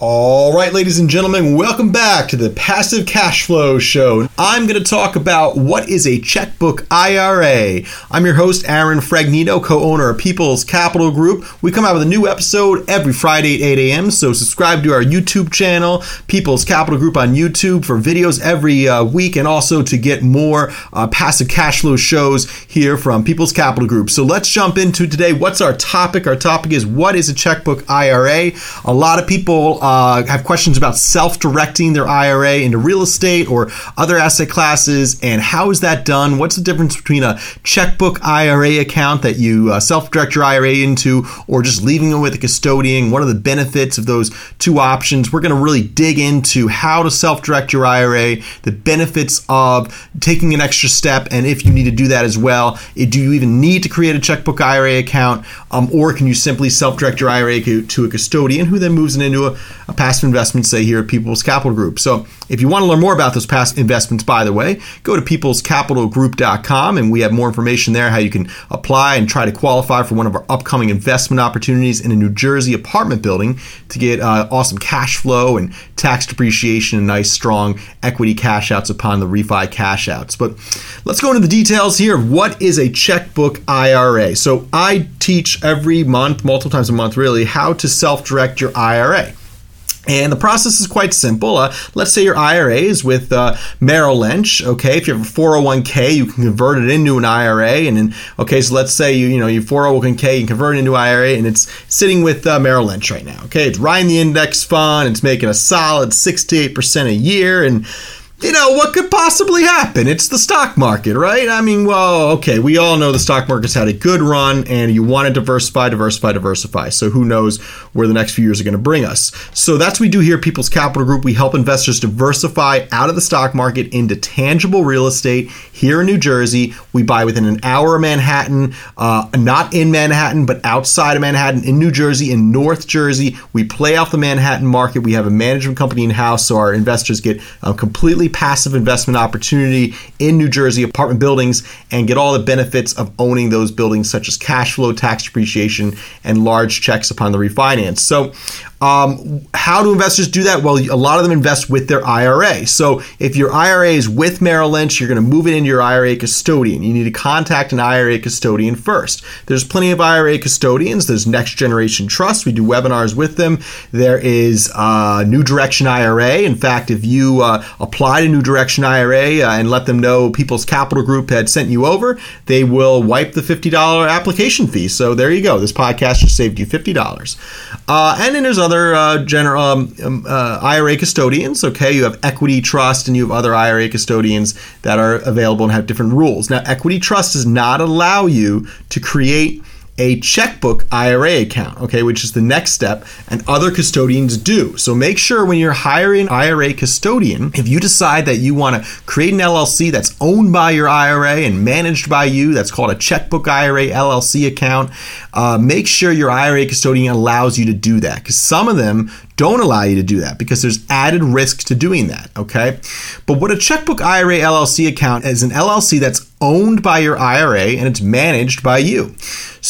All right, ladies and gentlemen, welcome back to the Passive Cash Flow Show. I'm going to talk about what is a checkbook IRA. I'm your host, Aaron Fragnito, co owner of People's Capital Group. We come out with a new episode every Friday at 8 a.m., so subscribe to our YouTube channel, People's Capital Group on YouTube, for videos every uh, week and also to get more uh, passive cash flow shows here from People's Capital Group. So let's jump into today. What's our topic? Our topic is what is a checkbook IRA? A lot of people uh, have questions about self directing their IRA into real estate or other asset classes, and how is that done? What's the difference between a checkbook IRA account that you uh, self direct your IRA into, or just leaving it with a custodian? What are the benefits of those two options? We're going to really dig into how to self direct your IRA, the benefits of taking an extra step, and if you need to do that as well. Do you even need to create a checkbook IRA account, um, or can you simply self direct your IRA to a custodian who then moves it into a a passive investment, say here at People's Capital Group. So if you want to learn more about those past investments, by the way, go to peoplescapitalgroup.com and we have more information there how you can apply and try to qualify for one of our upcoming investment opportunities in a New Jersey apartment building to get uh, awesome cash flow and tax depreciation and nice strong equity cash outs upon the refi cash outs. But let's go into the details here what is a checkbook IRA. So I teach every month, multiple times a month really, how to self direct your IRA. And the process is quite simple. Uh, let's say your IRA is with uh, Merrill Lynch. Okay, if you have a 401k, you can convert it into an IRA. And then, okay, so let's say you you know your 401k, you convert it into IRA, and it's sitting with uh, Merrill Lynch right now. Okay, it's riding the index fund. It's making a solid 68% a year, and you know, what could possibly happen? It's the stock market, right? I mean, well, okay, we all know the stock market's had a good run and you want to diversify, diversify, diversify. So who knows where the next few years are going to bring us. So that's what we do here at People's Capital Group. We help investors diversify out of the stock market into tangible real estate here in New Jersey. We buy within an hour of Manhattan, uh, not in Manhattan, but outside of Manhattan, in New Jersey, in North Jersey. We play off the Manhattan market. We have a management company in house, so our investors get uh, completely passive investment opportunity in New Jersey apartment buildings and get all the benefits of owning those buildings, such as cash flow, tax depreciation, and large checks upon the refinance. So um, how do investors do that? Well, a lot of them invest with their IRA. So if your IRA is with Merrill Lynch, you're going to move it into your IRA custodian. You need to contact an IRA custodian first. There's plenty of IRA custodians. There's Next Generation Trust. We do webinars with them. There is uh, New Direction IRA. In fact, if you uh, apply to New Direction IRA uh, and let them know People's Capital Group had sent you over, they will wipe the $50 application fee. So there you go. This podcast just saved you $50. Uh, and then there's other other uh, general um, um, uh, IRA custodians. Okay, you have Equity Trust and you have other IRA custodians that are available and have different rules. Now, Equity Trust does not allow you to create a checkbook IRA account, okay, which is the next step, and other custodians do. So make sure when you're hiring an IRA custodian, if you decide that you want to create an LLC that's owned by your IRA and managed by you, that's called a checkbook IRA LLC account, uh, make sure your IRA custodian allows you to do that because some of them don't allow you to do that because there's added risk to doing that, okay? But what a checkbook IRA LLC account is an LLC that's owned by your IRA and it's managed by you.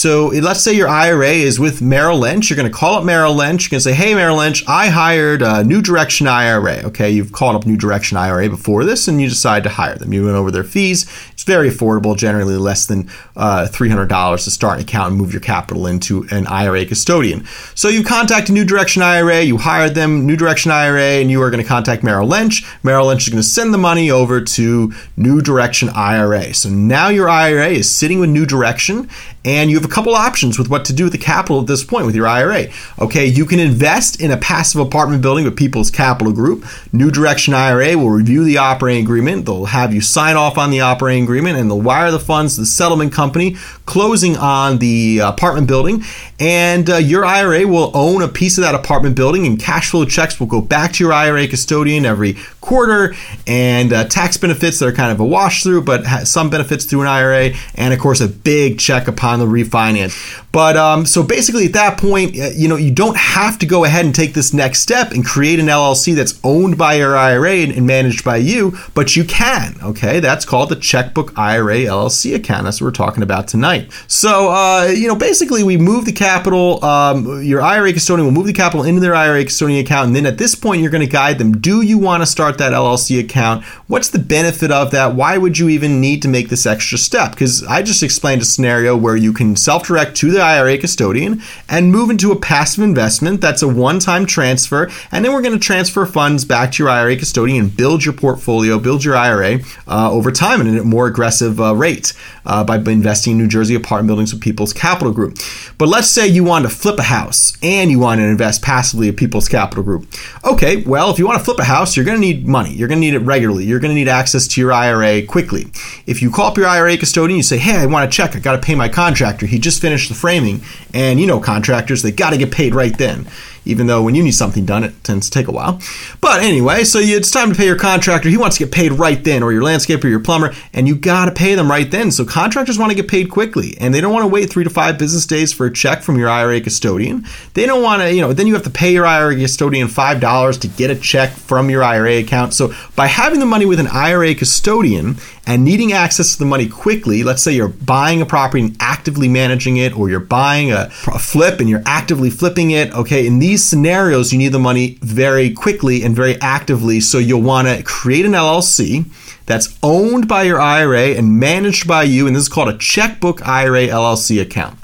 So let's say your IRA is with Merrill Lynch. You're going to call up Merrill Lynch. You're going to say, hey, Merrill Lynch, I hired a New Direction IRA. Okay, you've called up New Direction IRA before this and you decide to hire them. You went over their fees. It's very affordable, generally less than uh, $300 to start an account and move your capital into an IRA custodian. So you contact New Direction IRA, you hired them, New Direction IRA, and you are going to contact Merrill Lynch. Merrill Lynch is going to send the money over to New Direction IRA. So now your IRA is sitting with New Direction, and you have a couple options with what to do with the capital at this point with your IRA. Okay, you can invest in a passive apartment building with People's Capital Group. New Direction IRA will review the operating agreement. They'll have you sign off on the operating agreement, and they'll wire the funds to the settlement company, closing on the apartment building. And uh, your IRA will own a piece of that apartment building and cash flow checks will go back to your IRA custodian every quarter, and uh, tax benefits that are kind of a wash through, but some benefits through an IRA, and of course, a big check upon the refinance. But um, so basically, at that point, uh, you know, you don't have to go ahead and take this next step and create an LLC that's owned by your IRA and, and managed by you, but you can. Okay, that's called the Checkbook IRA LLC account. That's what we're talking about tonight. So, uh, you know, basically, we move the capital. Um, your IRA custodian will move the capital into their IRA custodian account, and then at this point, you're going to guide them. Do you want to start that LLC account? What's the benefit of that? Why would you even need to make this extra step? Because I just explained a scenario where you can self-direct to the IRA custodian and move into a passive investment that's a one time transfer. And then we're going to transfer funds back to your IRA custodian and build your portfolio, build your IRA uh, over time at a more aggressive uh, rate uh, by investing in New Jersey apartment buildings with People's Capital Group. But let's say you want to flip a house and you want to invest passively at People's Capital Group. Okay, well, if you want to flip a house, you're going to need money. You're going to need it regularly. You're going to need access to your IRA quickly. If you call up your IRA custodian, you say, hey, I want to check. I got to pay my contractor. He just finished the framing. And you know, contractors, they got to get paid right then even though when you need something done, it tends to take a while. But anyway, so you, it's time to pay your contractor. He wants to get paid right then, or your landscaper, your plumber, and you got to pay them right then. So contractors want to get paid quickly, and they don't want to wait three to five business days for a check from your IRA custodian. They don't want to, you know, then you have to pay your IRA custodian five dollars to get a check from your IRA account. So by having the money with an IRA custodian and needing access to the money quickly, let's say you're buying a property and actively managing it, or you're buying a, a flip and you're actively flipping it. Okay, in these these scenarios, you need the money very quickly and very actively. So you'll want to create an LLC that's owned by your IRA and managed by you. And this is called a checkbook IRA LLC account.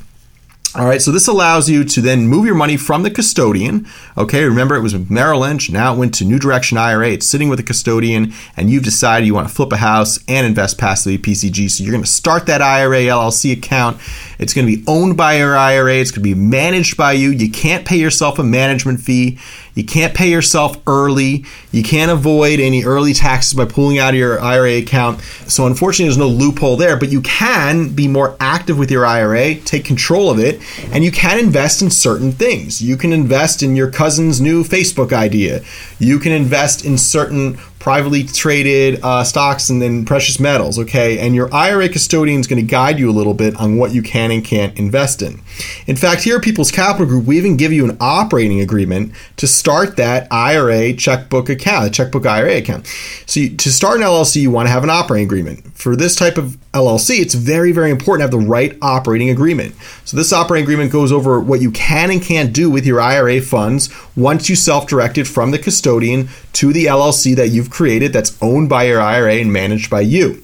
All right, so this allows you to then move your money from the custodian. Okay, remember it was Merrill Lynch, now it went to New Direction IRA. It's sitting with a custodian, and you've decided you want to flip a house and invest passively PCG. So you're going to start that IRA LLC account. It's going to be owned by your IRA, it's going to be managed by you. You can't pay yourself a management fee. You can't pay yourself early. You can't avoid any early taxes by pulling out of your IRA account. So, unfortunately, there's no loophole there, but you can be more active with your IRA, take control of it, and you can invest in certain things. You can invest in your cousin's new Facebook idea. You can invest in certain privately traded uh, stocks and then precious metals, okay? And your IRA custodian is going to guide you a little bit on what you can and can't invest in. In fact, here at People's Capital Group, we even give you an operating agreement to start that IRA checkbook account, a checkbook IRA account. So you, to start an LLC, you want to have an operating agreement. For this type of LLC, it's very, very important to have the right operating agreement. So this operating agreement goes over what you can and can't do with your IRA funds once you self-direct it from the custodian to the LLC that you've created that's owned by your IRA and managed by you.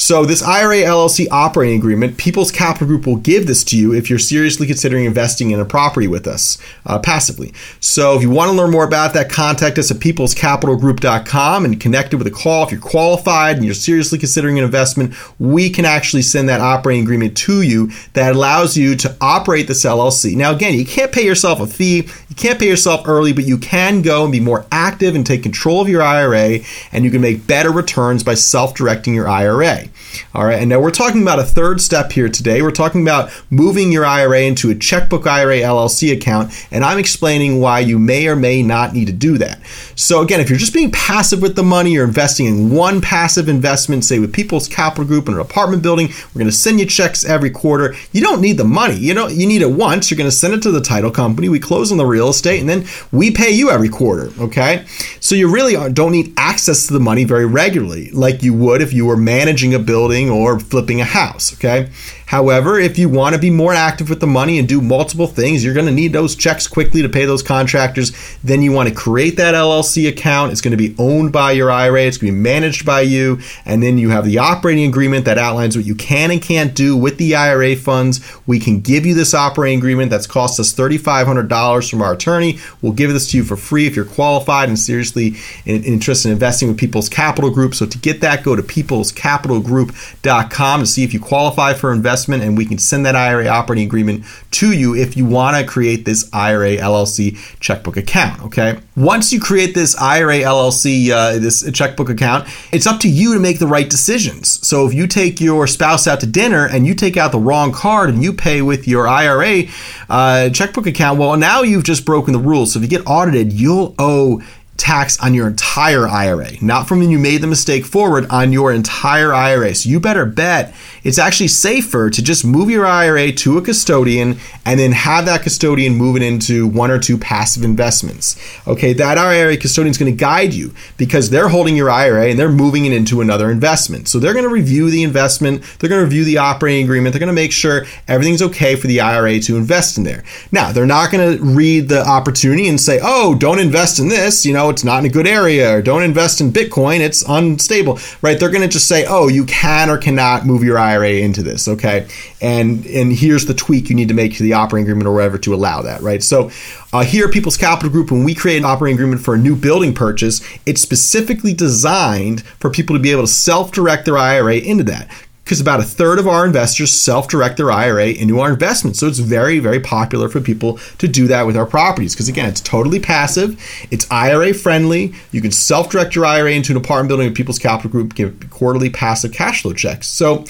So, this IRA LLC operating agreement, People's Capital Group will give this to you if you're seriously considering investing in a property with us uh, passively. So, if you want to learn more about that, contact us at peoplescapitalgroup.com and connect it with a call. If you're qualified and you're seriously considering an investment, we can actually send that operating agreement to you that allows you to operate this LLC. Now, again, you can't pay yourself a fee, you can't pay yourself early, but you can go and be more active and take control of your IRA, and you can make better returns by self directing your IRA. All right, and now we're talking about a third step here today. We're talking about moving your IRA into a checkbook IRA LLC account, and I'm explaining why you may or may not need to do that. So, again, if you're just being passive with the money, you're investing in one passive investment, say with People's Capital Group in an apartment building, we're going to send you checks every quarter. You don't need the money. You know, you need it once. You're going to send it to the title company. We close on the real estate, and then we pay you every quarter. Okay, so you really don't need access to the money very regularly, like you would if you were managing a building or flipping a house, okay? However, if you want to be more active with the money and do multiple things, you're going to need those checks quickly to pay those contractors. Then you want to create that LLC account. It's going to be owned by your IRA, it's going to be managed by you. And then you have the operating agreement that outlines what you can and can't do with the IRA funds. We can give you this operating agreement that's cost us $3,500 from our attorney. We'll give this to you for free if you're qualified and seriously interested in investing with People's Capital Group. So to get that, go to peoplescapitalgroup.com to see if you qualify for investment investment, and we can send that IRA operating agreement to you if you want to create this IRA LLC checkbook account. Okay. Once you create this IRA LLC, uh, this checkbook account, it's up to you to make the right decisions. So if you take your spouse out to dinner and you take out the wrong card and you pay with your IRA uh, checkbook account, well, now you've just broken the rules. So if you get audited, you'll owe tax on your entire IRA, not from when you made the mistake forward on your entire IRA. So you better bet it's actually safer to just move your IRA to a custodian and then have that custodian move it into one or two passive investments. Okay, that IRA custodian is going to guide you because they're holding your IRA and they're moving it into another investment. So they're going to review the investment, they're going to review the operating agreement, they're going to make sure everything's okay for the IRA to invest in there. Now, they're not going to read the opportunity and say, oh, don't invest in this, you know, it's not in a good area, or don't invest in Bitcoin, it's unstable, right? They're going to just say, oh, you can or cannot move your IRA IRA into this, okay? And and here's the tweak you need to make to the operating agreement or whatever to allow that, right? So uh, here at People's Capital Group, when we create an operating agreement for a new building purchase, it's specifically designed for people to be able to self-direct their IRA into that because about a third of our investors self direct their IRA into our investments. So it's very, very popular for people to do that with our properties because, again, it's totally passive, it's IRA friendly. You can self direct your IRA into an apartment building with People's Capital Group, give quarterly passive cash flow checks. So,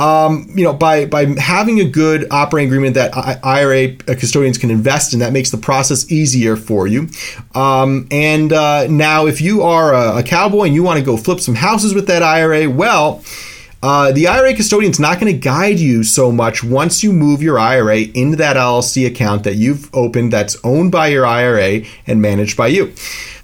um, you know, by by having a good operating agreement that IRA custodians can invest in, that makes the process easier for you. Um, and uh, now, if you are a, a cowboy and you want to go flip some houses with that IRA, well uh, the IRA custodian is not going to guide you so much once you move your IRA into that LLC account that you've opened that's owned by your IRA and managed by you.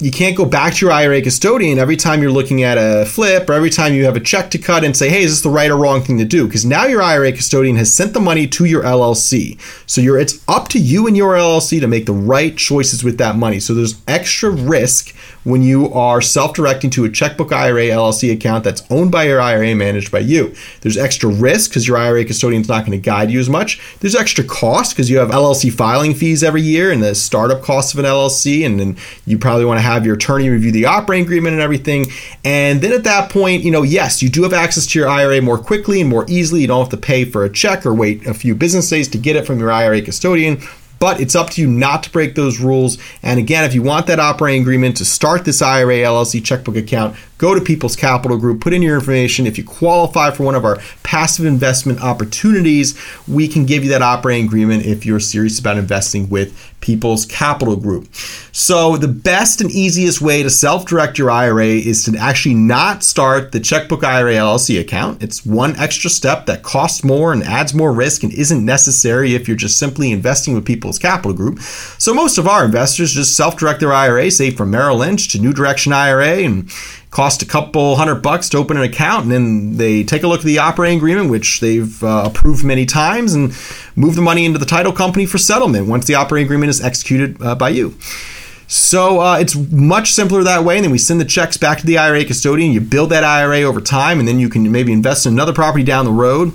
You can't go back to your IRA custodian every time you're looking at a flip or every time you have a check to cut and say, hey, is this the right or wrong thing to do? Because now your IRA custodian has sent the money to your LLC. So it's up to you and your LLC to make the right choices with that money. So there's extra risk when you are self-directing to a checkbook IRA LLC account that's owned by your IRA managed by you. There's extra risk because your IRA custodian is not going to guide you as much. There's extra cost because you have LLC filing fees every year and the startup costs of an LLC, and then you probably want to have your attorney review the operating agreement and everything. And then at that point, you know, yes, you do have access to your IRA more quickly and more easily. You don't have to pay for a check or wait a few business days to get it from your IRA custodian but it's up to you not to break those rules. And again, if you want that operating agreement to start this IRA LLC checkbook account, go to People's Capital Group, put in your information. If you qualify for one of our passive investment opportunities, we can give you that operating agreement if you're serious about investing with People's Capital Group. So, the best and easiest way to self direct your IRA is to actually not start the Checkbook IRA LLC account. It's one extra step that costs more and adds more risk and isn't necessary if you're just simply investing with People's Capital Group. So, most of our investors just self direct their IRA, say from Merrill Lynch to New Direction IRA, and cost a couple hundred bucks to open an account and then they take a look at the operating agreement which they've uh, approved many times and move the money into the title company for settlement once the operating agreement is executed uh, by you. So uh, it's much simpler that way and then we send the checks back to the ira custodian. You build that ira over time and then you can maybe invest in another property down the road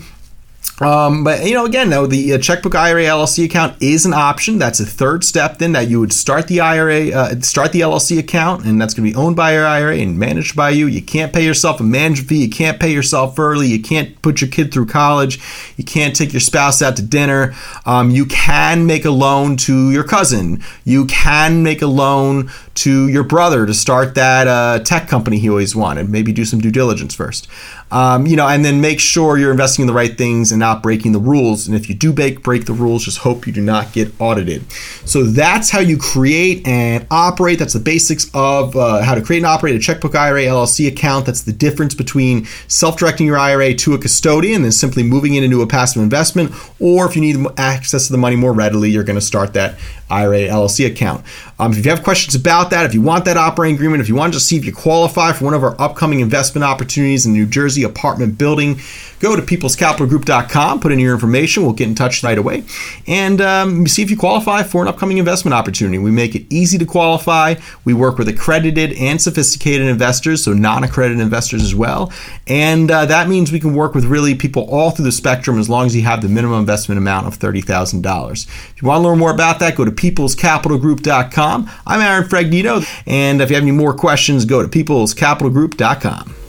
um, but you know, again, though, the uh, checkbook IRA LLC account is an option. That's a third step. Then that you would start the IRA, uh, start the LLC account, and that's going to be owned by your IRA and managed by you. You can't pay yourself a management fee. You can't pay yourself early. You can't put your kid through college. You can't take your spouse out to dinner. Um, you can make a loan to your cousin. You can make a loan to your brother to start that uh, tech company he always wanted. Maybe do some due diligence first. Um, you know, and then make sure you're investing in the right things and not breaking the rules. And if you do break break the rules, just hope you do not get audited. So that's how you create and operate. That's the basics of uh, how to create and operate a checkbook IRA LLC account. That's the difference between self-directing your IRA to a custodian and simply moving it into a passive investment. Or if you need access to the money more readily, you're going to start that IRA LLC account. Um, if you have questions about that, if you want that operating agreement, if you want to see if you qualify for one of our upcoming investment opportunities in New Jersey apartment building, go to peoplescapitalgroup.com, put in your information. We'll get in touch right away and um, see if you qualify for an upcoming investment opportunity. We make it easy to qualify. We work with accredited and sophisticated investors, so non accredited investors as well. And uh, that means we can work with really people all through the spectrum as long as you have the minimum investment amount of $30,000. If you want to learn more about that, go to peoplescapitalgroup.com. I'm Aaron Fragnito, and if you have any more questions, go to peoplescapitalgroup.com.